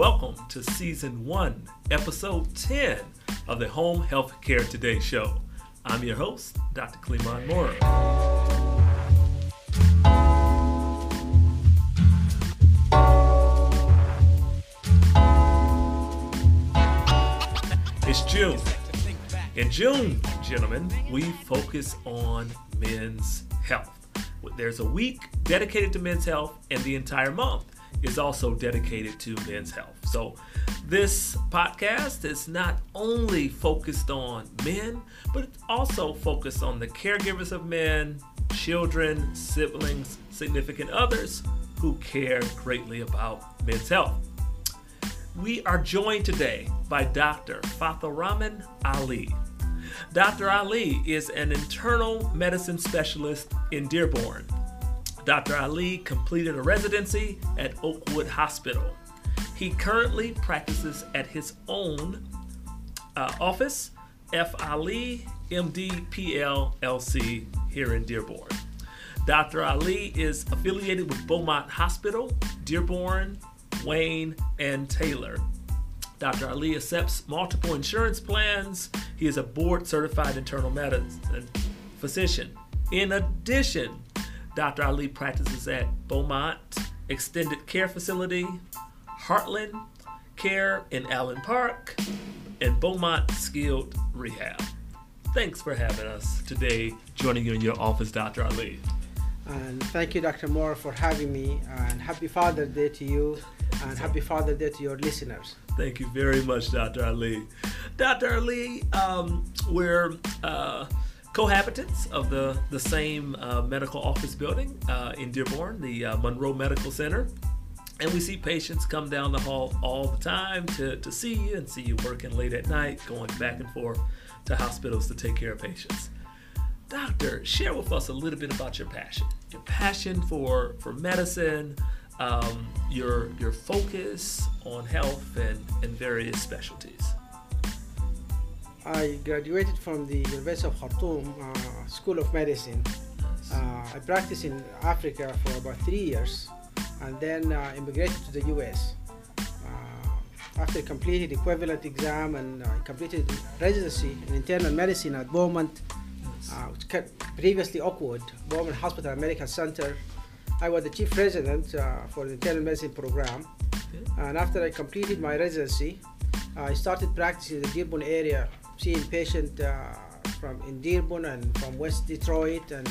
Welcome to Season 1, Episode 10 of the Home Health Care Today show. I'm your host, Dr. Cleamon Moorer. It's June. In June, gentlemen, we focus on men's health. There's a week dedicated to men's health, and the entire month is also dedicated to men's health. So, this podcast is not only focused on men, but it's also focused on the caregivers of men, children, siblings, significant others who care greatly about men's health. We are joined today by Dr. Fathelrahman Ali. Dr. Ali is an internal medicine specialist in Dearborn. Dr. Ali completed a residency at Oakwood Hospital. He currently practices at his own uh, office, F. Ali MD PLLC, here in Dearborn. Dr. Ali is affiliated with Beaumont Hospital, Dearborn, Wayne, and Taylor. Dr. Ali accepts multiple insurance plans. He is a board certified internal medicine physician. In addition, Dr. Ali practices at Beaumont Extended Care Facility, Heartland Care in Allen Park, and Beaumont Skilled Rehab. Thanks for having us today, joining you in your office, Dr. Ali. And thank you, Dr. Moore, for having me. And happy Father's Day to you, and happy Father's Day to your listeners. Thank you very much, Dr. Ali. Dr. Ali, um, we're uh, cohabitants of the, the same uh, medical office building uh, in Dearborn, the uh, Monroe Medical Center. And we see patients come down the hall all the time to, to see you and see you working late at night, going back and forth to hospitals to take care of patients. Doctor, share with us a little bit about your passion, your passion for, for medicine, um, your, your focus on health and, and various specialties. I graduated from the University of Khartoum uh, School of Medicine. Uh, I practiced in Africa for about three years and then uh, immigrated to the US. Uh, after completing the equivalent exam and uh, completed residency in internal medicine at Beaumont, uh, previously Oakwood, Beaumont Hospital and Medical Center, I was the chief resident for the internal medicine program. And after I completed my residency, I started practicing in the Dearborn area seeing patients uh, from in Dearborn and from West Detroit and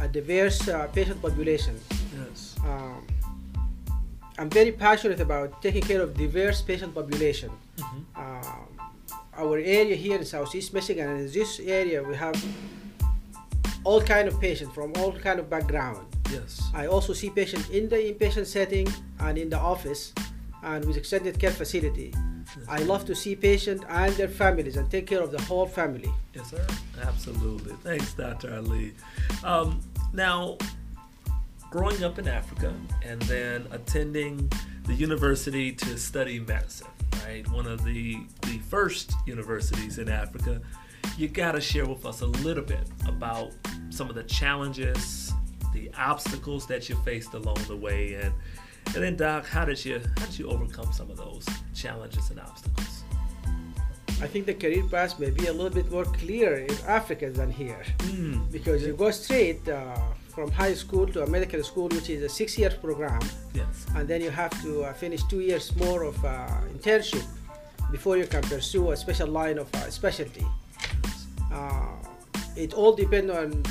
a diverse uh, patient population. Yes. Um, I'm very passionate about taking care of diverse patient population. Mm-hmm. Um, our area here in Southeast Michigan, and in this area, we have all kind of patients from all kind of background. Yes. I also see patients in the inpatient setting and in the office, and with extended care facility. I love to see patients and their families and take care of the whole family. Yes, sir. Absolutely. Thanks, Dr. Ali. Um, now, growing up in Africa and then attending the university to study medicine, right? One of the, the first universities in Africa. You got to share with us a little bit about some of the challenges, the obstacles that you faced along the way, and and then, Doc, how did you how did you overcome some of those challenges and obstacles? I think the career path may be a little bit more clear in Africa than here, mm. because you go straight uh, from high school to a medical school, which is a six-year program, yes. and then you have to uh, finish two years more of uh, internship before you can pursue a special line of uh, specialty. Uh, it all depends on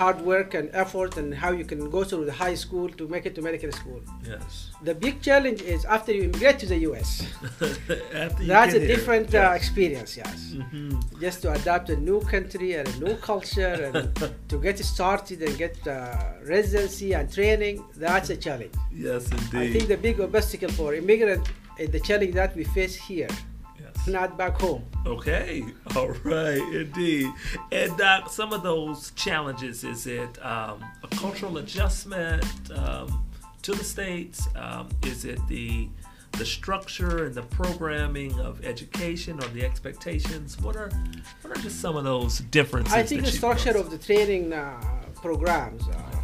hard work and effort and how you can go through the high school to make it to medical school. Yes. The big challenge is after you immigrate to the US. That's a different yes. uh, experience, yes. Mhm. Just to adapt a new country and a new culture and to get started and get uh, residency and training, that's a challenge. Yes, indeed. I think the big obstacle for immigrant is the challenge that we face here. Not back home. Okay. All right. Indeed. And Doc, some of those challenges is it um, a cultural adjustment um, to the states? Um, is it the the structure and the programming of education or the expectations? What are what are just some of those differences? I think the structure of the training uh, programs, uh,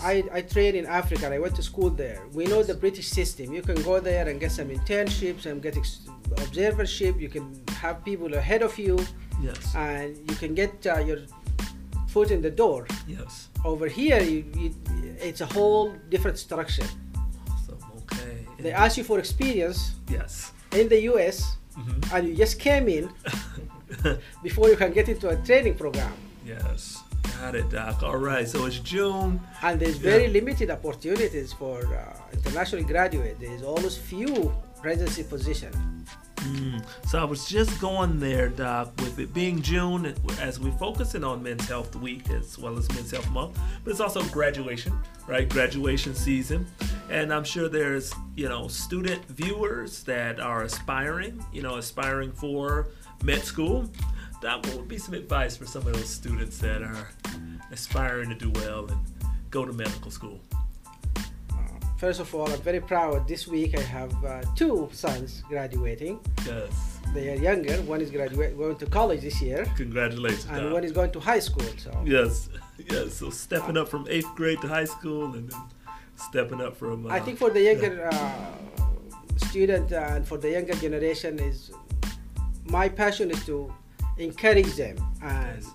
I, I trained in Africa and I went to school there. We know the British system. You can go there and get some internships and get ex- observership. You can have people ahead of you Yes. and you can get uh, your foot in the door. Yes. Over here, you, you, it's a whole different structure. Awesome. Okay. They ask you for experience Yes. in the US Mhm. and you just came in before you can get into a training program. yes. Got it, Doc. All right. So it's June. And there's very Yeah. limited opportunities for uh, international graduate. There is always few residency position. Mm. So I was just going there, Doc, with it being June, as we're focusing on Men's Health Week as well as Men's Health Month, but it's also graduation, right? Graduation season. And I'm sure there's, you know, student viewers that are aspiring, you know, aspiring for med school. Doc, what would be some advice for some of those students that are aspiring to do well and go to medical school? Uh, first of all, I'm very proud. This week I have uh, two sons graduating. Yes. They are younger. One is graduate going to college this year, Congratulations, and one is going to high school. So Yes, yes. So stepping up from eighth grade to high school, and then stepping up from. Uh, I think for the younger uh, student uh, and for the younger generation is my passion is to encourage them and Yes.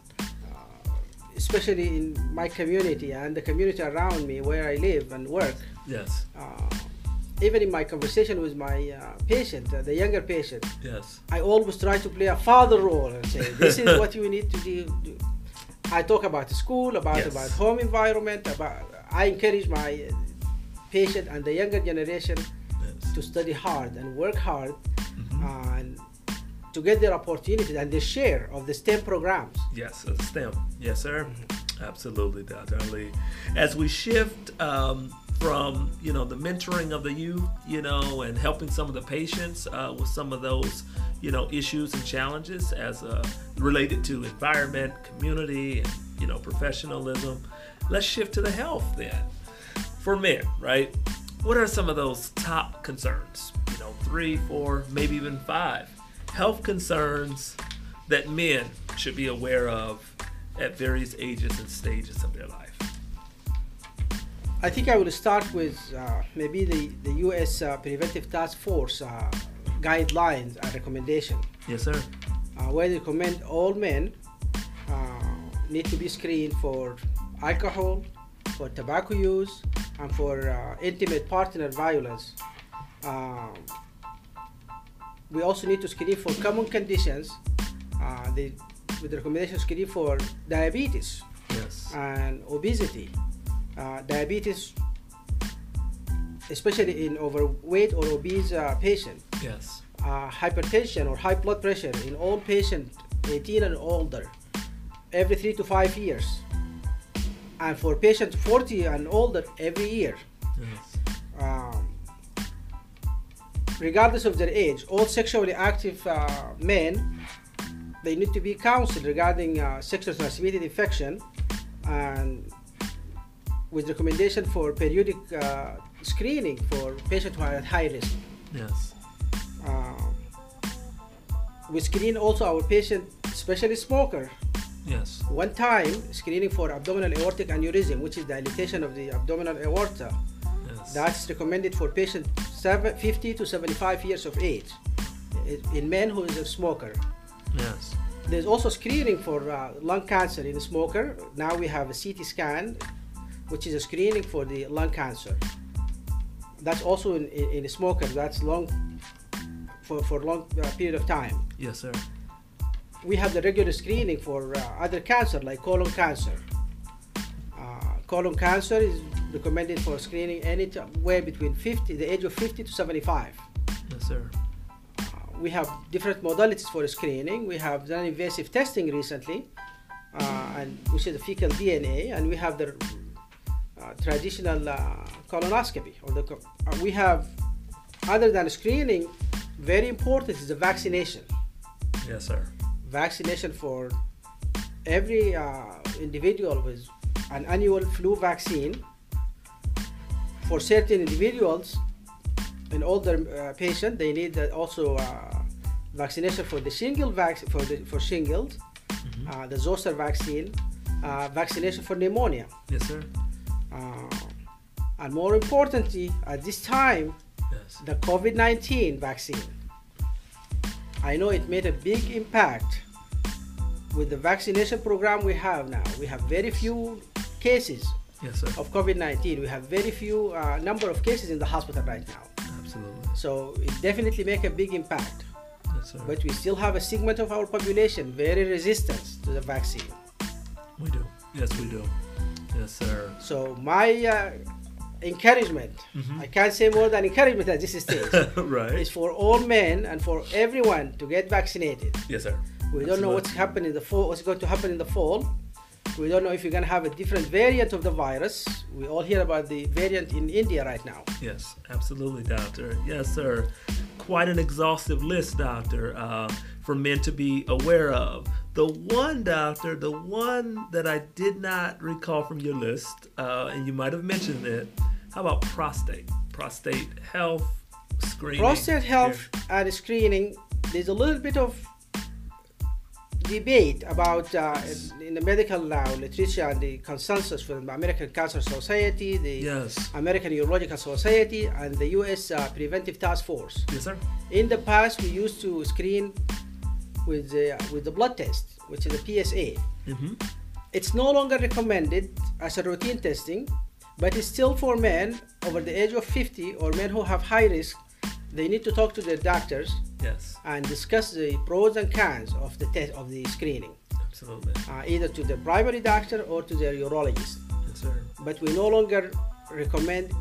Especially in my community and the community around me where I live and work. Yes, Uh, even in my conversation with my uh, patient, uh, the younger patient, yes, I always try to play a father role and say, "This is what you need to do." do." I talk about school, about Yes. about home environment, about. I encourage my patient and the younger generation yes. to study hard and work hard Mhm. and to get their opportunities and their share of the STEM programs. Yes, STEM. Yes, sir. Absolutely, Dr. As we shift um, from you know the mentoring of the youth, you know, and helping some of the patients uh, with some of those you know issues and challenges as uh, related to environment, community, and you know professionalism. Let's shift to the health then. For men, right? What are some of those top concerns? You know, three, four, maybe even five health concerns that men should be aware of at various ages and stages of their life. I think I will start with uh, maybe the, the U.S. Uh, Preventive Task Force uh, guidelines and recommendation. Yes, sir. uh, where they recommend all men uh, need to be screened for alcohol, for tobacco use, and for uh, intimate partner violence. We also need to screen for common conditions. Uh, they, with the recommendation screen for diabetes Yes. and obesity. Uh, diabetes, especially in overweight or obese uh, patients Yes. uh, hypertension or high blood pressure in all patients 18 and older every three to five years and for patients 40 and older every year Yes. Regardless of their age all sexually active uh, men they need to be counseled regarding uh, sexually transmitted infection and with recommendation for periodic uh, screening for patients who are at high risk Yes. um, we screen also our patient, especially smoker, Yes. one time screening for abdominal aortic aneurysm, which is dilatation of the abdominal aorta. Yes. That's recommended for patients seven- 50 to 75 years of age in men who is a smoker. Yes. There's also screening for uh, lung cancer in a smoker. Now we have a CT scan, which is a screening for the lung cancer. That's also in, in, in a smoker. That's long for for long uh, period of time. Yes, sir. We have the regular screening for uh, other cancer like colon cancer. Uh, colon cancer is recommended for screening anywhere between 50, the age of 50 to 75. Yes, sir. Uh, we have different modalities for screening. We have non-invasive testing recently, uh, and which is the fecal DNA, and we have the uh, traditional uh, colonoscopy. Or the uh, we have, other than screening, very important is the vaccination. Yes, sir. Vaccination for every uh, individual with an annual flu vaccine. For certain individuals, an older uh, patient, they need also uh, vaccination for the shingle vaccine for the for shingles, Mhm. uh, the zoster vaccine, uh, vaccination for pneumonia. Yes, sir. Uh, and more importantly, at this time, Yes. the COVID 19 vaccine. I know it made a big impact with the vaccination program we have now. We have very few cases Yes, sir. of COVID 19. We have very few uh, number of cases in the hospital right now. Absolutely. So it definitely make a big impact. Yes, sir. But we still have a segment of our population very resistant to the vaccine. we do. Yes, we do. Yes, sir. So my uh, encouragement, Mhm. I can't say more than encouragement at this stage, right. is for all men and for everyone to get vaccinated. Yes, sir. We don't know what's happening in the fall. What's going to happen in the fall? We don't know if you're going to have a different variant of the virus. We all hear about the variant in India right now. Yes, absolutely, doctor. Yes, sir. Quite an exhaustive list, doctor, uh, for men to be aware of. The one, doctor, the one that I did not recall from your list, uh, and you might have mentioned it. How about prostate? Prostate health screening. Prostate health and screening. There's a little bit of debate about uh, in the medical now literature and the consensus from the American Cancer Society, the Yes. American Urological Society, and the U.S. Uh, Preventive Task Force. Yes, sir. In the past, we used to screen with the, with the blood test, which is a PSA. Mm-hmm. It's no longer recommended as a routine testing, but it's still for men over the age of 50 or men who have high risk. They need to talk to their doctors Yes, and discuss the pros and cons of the test of the screening, absolutely. uh, either to the primary doctor or to their urologist. Yes, sir. But we no longer recommend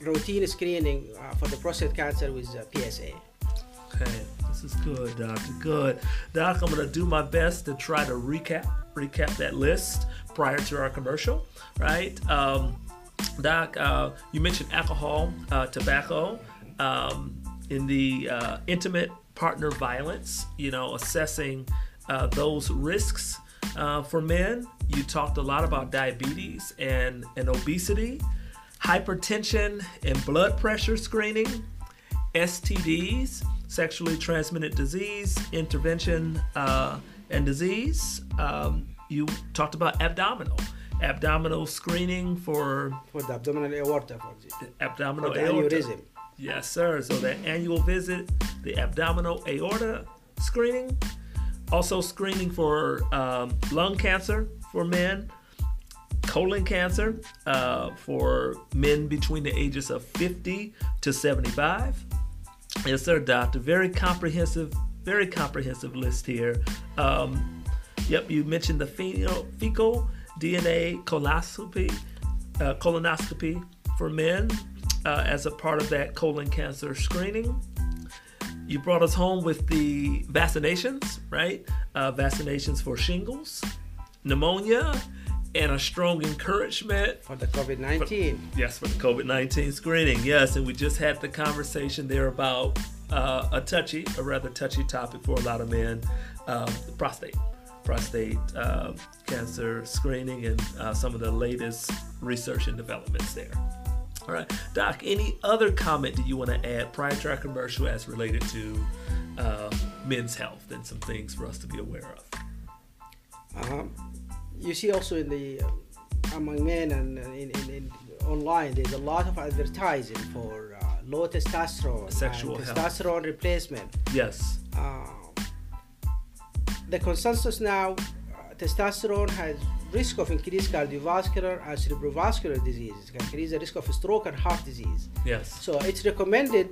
routine screening uh, for the prostate cancer with uh, PSA. Okay, this is good, Doctor. Good, Doc. I'm gonna do my best to try to recap recap that list prior to our commercial, right? Um, Doc, uh, you mentioned alcohol, uh, tobacco, um, in the uh, intimate partner violence. You know, assessing uh, those risks uh, for men. You talked a lot about diabetes and and obesity, hypertension and blood pressure screening. STDs, sexually transmitted disease, intervention uh, and disease. Um, you talked about abdominal, abdominal screening for For the abdominal aorta, for example, abdominal or the aorta. aneurysm. Yes, sir. So that annual visit, the abdominal aorta screening, also screening for um, lung cancer for men, colon cancer uh, for men between the ages of 50 to 75. Yes, sir, doctor. Very comprehensive, very comprehensive list here. Um, yep, you mentioned the fecal, fecal DNA colonoscopy, uh, colonoscopy for men uh, as a part of that colon cancer screening. You brought us home with the vaccinations, right? Uh, vaccinations for shingles, pneumonia, and a strong encouragement for the COVID 19. Yes, for the COVID 19 screening. Yes, and we just had the conversation there about uh, a touchy, a rather touchy topic for a lot of men um, prostate. Prostate uh, cancer screening and uh, some of the latest research and developments there. All right, Doc, any other comment that you want to add prior to our commercial as related to uh, men's health and some things for us to be aware of? Um, you see also in the um, among men and in, in, in online there's a lot of advertising for uh, low testosterone Sexual testosterone replacement. Yes, Um the consensus now uh, testosterone has risk of increased cardiovascular and cerebrovascular diseases. Can increase the risk of stroke and heart disease. Yes, so it's recommended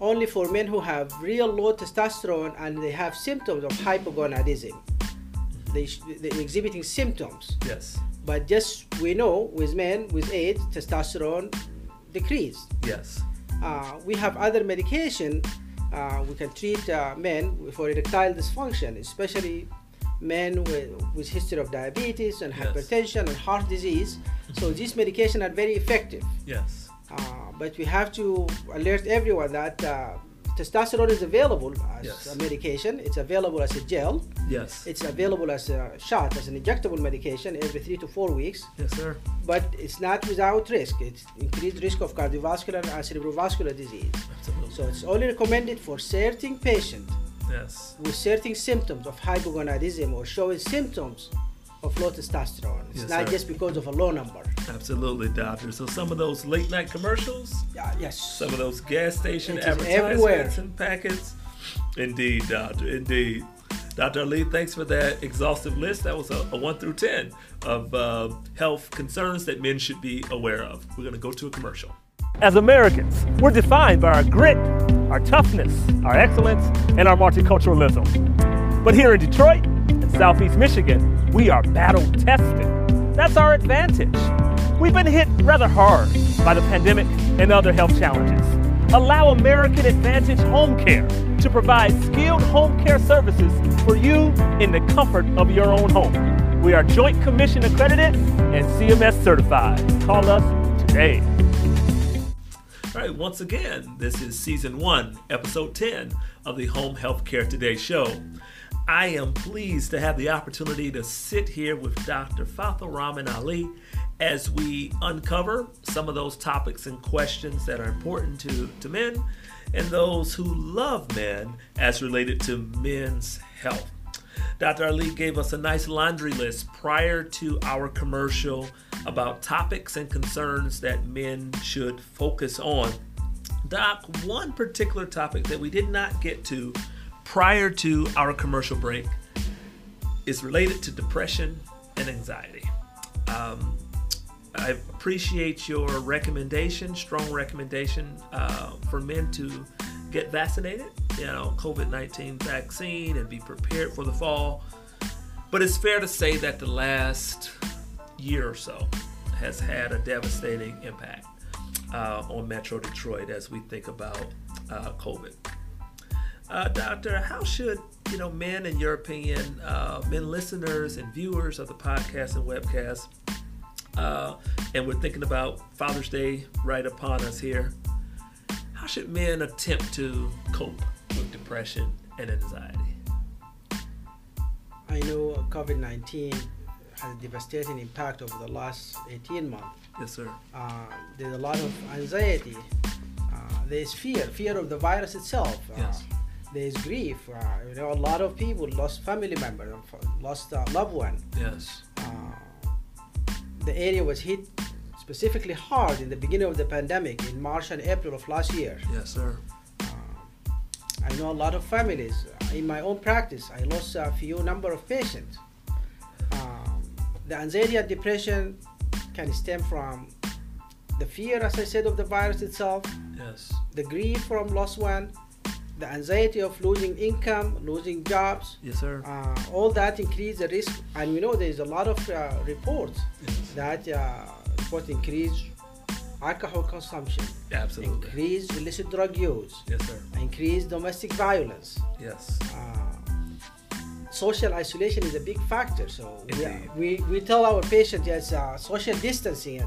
only for men who have real low testosterone and they have symptoms of hypogonadism. They, sh- they're exhibiting symptoms. Yes, but just we know with men with age, testosterone decrease. yes, Uh, we have other medication. Uh, we can treat uh, men for erectile dysfunction, especially men with, with history of diabetes and Yes. hypertension and heart disease. So these medications are very effective. yes, Uh, but we have to alert everyone that uh, testosterone is available as Yes. a medication. It's available as a gel. yes, It's available as a shot, as an injectable medication every three to four weeks. yes, sir. But it's not without risk. It's increased risk of cardiovascular and cerebrovascular disease. Absolutely. So it's only recommended for certain patients Yes. with certain symptoms of hypogonadism or showing symptoms of low testosterone. It's Yes, not sir. just because of a low number. Absolutely, doctor. So some of those late night commercials, Yeah, yes. some of those gas station It is advertisements everywhere. and packets. Indeed, doctor. Indeed. Dr. Ali, thanks for that exhaustive list. That was a, a 1 through 10 of uh, health concerns that men should be aware of. We're going to go to a commercial. As Americans, we're defined by our grit, our toughness, our excellence, and our multiculturalism. But here in Detroit and Southeast Michigan, we are battle tested. That's our advantage. We've been hit rather hard by the pandemic and other health challenges. Allow American Advantage Home Care to provide skilled home care services for you in the comfort of your own home. We are Joint Commission accredited and CMS certified. Call us today. Right, once again, this is season one, episode 10 of the Home Healthcare Today show. I am pleased to have the opportunity to sit here with Dr. Fathelrahman Ali as we uncover some of those topics and questions that are important to, to men and those who love men as related to men's health. Dr. Ali gave us a nice laundry list prior to our commercial about topics and concerns that men should focus on. Doc, one particular topic that we did not get to prior to our commercial break is related to depression and anxiety. Um, I appreciate your recommendation, strong recommendation uh, for men to get vaccinated, you know, COVID 19 vaccine and be prepared for the fall. But it's fair to say that the last year or so has had a devastating impact uh, on Metro Detroit as we think about uh, COVID. Uh, doctor, how should you know men, in your opinion, uh, men listeners and viewers of the podcast and webcast, uh, and we're thinking about Father's Day right upon us here. How should men attempt to cope with depression and anxiety? I know COVID 19 has a devastating impact over the last 18 months. Yes, sir. Uh, there's a lot of anxiety. Uh, there's fear, fear of the virus itself. Uh, Yes. There's grief. Uh, you know, a lot of people lost family members, lost a loved one. Yes. Uh, the area was hit specifically hard in the beginning of the pandemic in March and April of last year. Yes, sir. Uh, I know a lot of families. In my own practice, I lost a few number of patients. Um, the anxiety and depression can stem from the fear, as I said, of the virus itself, Yes. the grief from lost one, the anxiety of losing income, losing jobs. Yes, sir. Uh, all that increase the risk, and we know there's a lot of uh, reports Yes. that uh, report increase alcohol consumption, Absolutely. increase illicit drug use, Yes, sir. increase domestic violence. Yes. Uh, social isolation is a big factor. So we, Indeed. we, we tell our patients yes, uh, social distancing,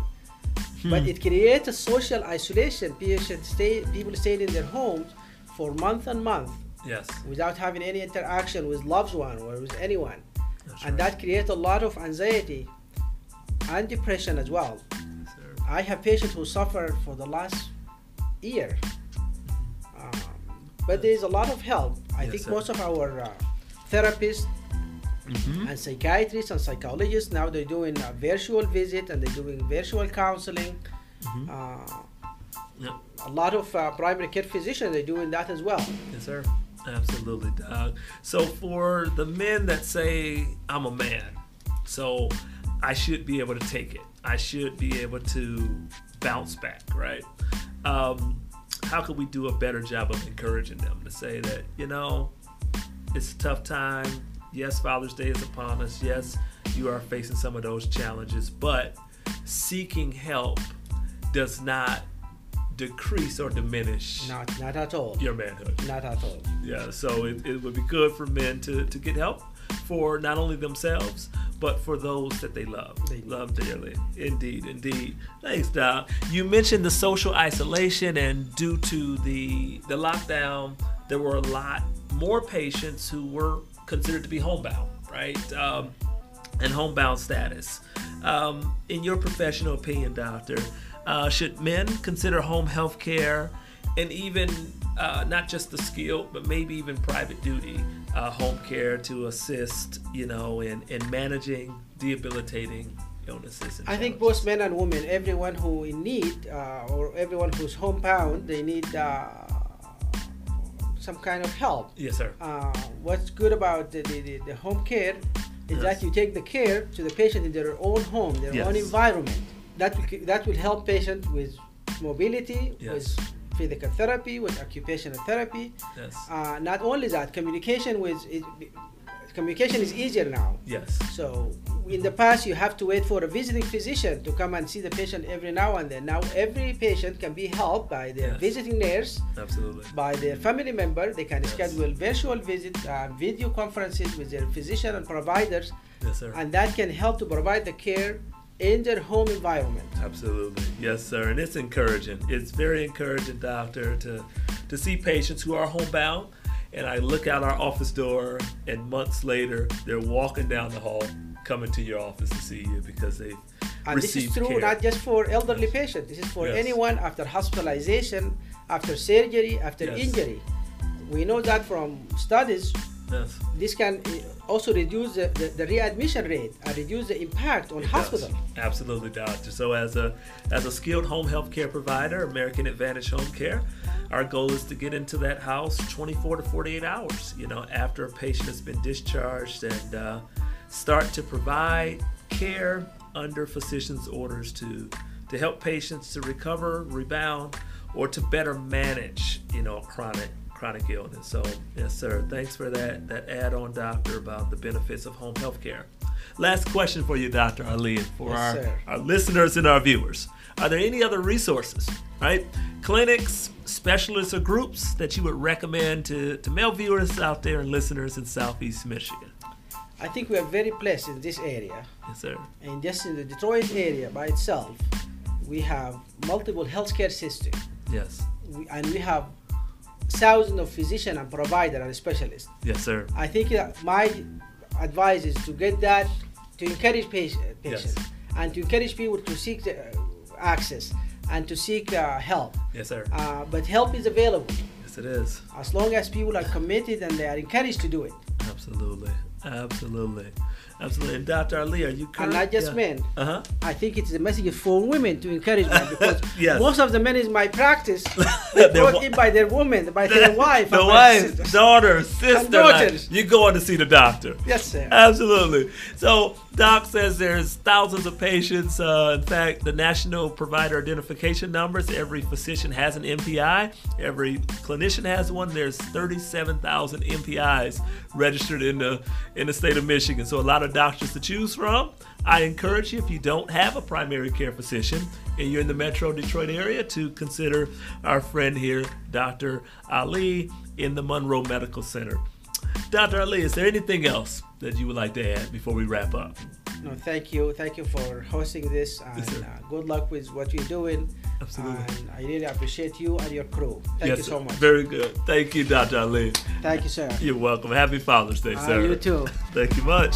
but Hmm. it creates a social isolation. Patients stay, people stay in their homes for month and month Yes. without having any interaction with loved one or with anyone, That's and right. that creates a lot of anxiety and depression as well. Yes. I have patients who suffer for the last year. Um, but there is a lot of help. I Yes, think sir. most of our uh, therapists Mhm. and psychiatrists and psychologists now they're doing a virtual visit and they're doing virtual counseling. Mhm. Uh, Yep. a lot of uh, primary care physicians they're doing that as well. Yes, sir. Absolutely, Doc. So for the men that say I'm a man, so I should be able to take it. I should be able to bounce back, right? Um, how could we do a better job of encouraging them to say that you know it's a tough time. Yes, Father's Day is upon us. Yes, you are facing some of those challenges, but seeking help does not decrease or diminish Not not at all. your manhood. Not at all. Yeah, so it, it would be good for men to, to get help for not only themselves, but for those that they love. They love dearly. Indeed, indeed. Thanks, Doc. You mentioned the social isolation, and due to the, the lockdown, there were a lot more patients who were considered to be homebound, right? Um, and homebound status. Um, in your professional opinion, doctor, uh, should men consider home health care and even uh, not just the skill, but maybe even private duty uh, home care to assist, you know, in, in managing debilitating illnesses. I think both men and women, everyone who in need uh, or everyone who's homebound, they need uh, some kind of help. Yes, sir. Uh, what's good about the, the, the, home care is Yes. that you take the care to the patient in their own home, their own Yes. environment. That will, that will help patient with mobility, Yes. with physical therapy, with occupational therapy. Yes. Uh, not only that, communication with it, communication is easier now. Yes. So in the past, you have to wait for a visiting physician to come and see the patient every now and then. Now every patient can be helped by their Yes. visiting nurse, Absolutely. by their family member. They can Yes. schedule virtual visit, uh, video conferences with their physician and providers, Yes, sir. and that can help to provide the care in their home environment. Absolutely. Yes, sir. And it's encouraging. It's very encouraging, doctor, to to see patients who are homebound. And I look out our office door, and months later, they're walking down the hall, coming to your office to see you because they And this is true care. not just for elderly patients. This is for Yes. anyone after hospitalization, after surgery, after Yes. injury. We know that from studies Yes. this can also reduce the, the, the readmission rate and reduce the impact on It hospital. Absolutely, doctor. So as a as a skilled home health care provider, American Advantage Home Care, our goal is to get into that house 24 to 48 hours. You know, after a patient has been discharged, and uh, start to provide care under physician's orders to to help patients to recover, rebound, or to better manage, you know, chronic chronic illness. So, yes, sir. Thanks for that that add-on, doctor, about the benefits of home health care. Last question for you, Dr. Ali, for Yes, our, sir. our listeners and our viewers. Are there any other resources, right? Clinics, specialists, or groups that you would recommend to, to male viewers out there and listeners in Southeast Michigan? I think we are very blessed in this area. Yes, sir. And just in the Detroit area by itself, we have multiple healthcare systems. Yes. We, and we have thousands of physicians and providers and specialists. Yes, sir. I think that my advice is to get that, to encourage Yes. patients, and to encourage people to seek the, uh, access and to seek uh, help. Yes, sir. Uh, but help is available Yes, it is. as long as people are committed and they are encouraged to do it. Absolutely. Absolutely. Absolutely. And Dr. Ali, are you And current? not just men. Uh huh. I think it's a message for women to encourage men because Yes. most of the men in my practice they're brought wa- in by their woman, by their wife, The wife, daughter, sister. like, daughters. you going to see the doctor. Yes, sir. Absolutely. So, Doc says there's thousands of patients. Uh, in fact, the National Provider Identification Numbers, every physician has an NPI, every clinician has one. There's 37,000 NPIs registered in the in the state of Michigan. So, a lot of doctors to choose from. I encourage you, if you don't have a primary care physician and you're in the metro Detroit area, to consider our friend here, Dr. Ali, in the Monroe Medical Center. Dr. Ali, is there anything else that you would like to add before we wrap up? No, thank you. Thank you for hosting this and Yes, uh, good luck with what you're doing. Absolutely. And I really appreciate you and your crew. Thank yes, you so much. Very good. Thank you, Dr. Ali. Thank you, sir. You're welcome. Happy Father's Day, Uh, sir. you too. Thank you much.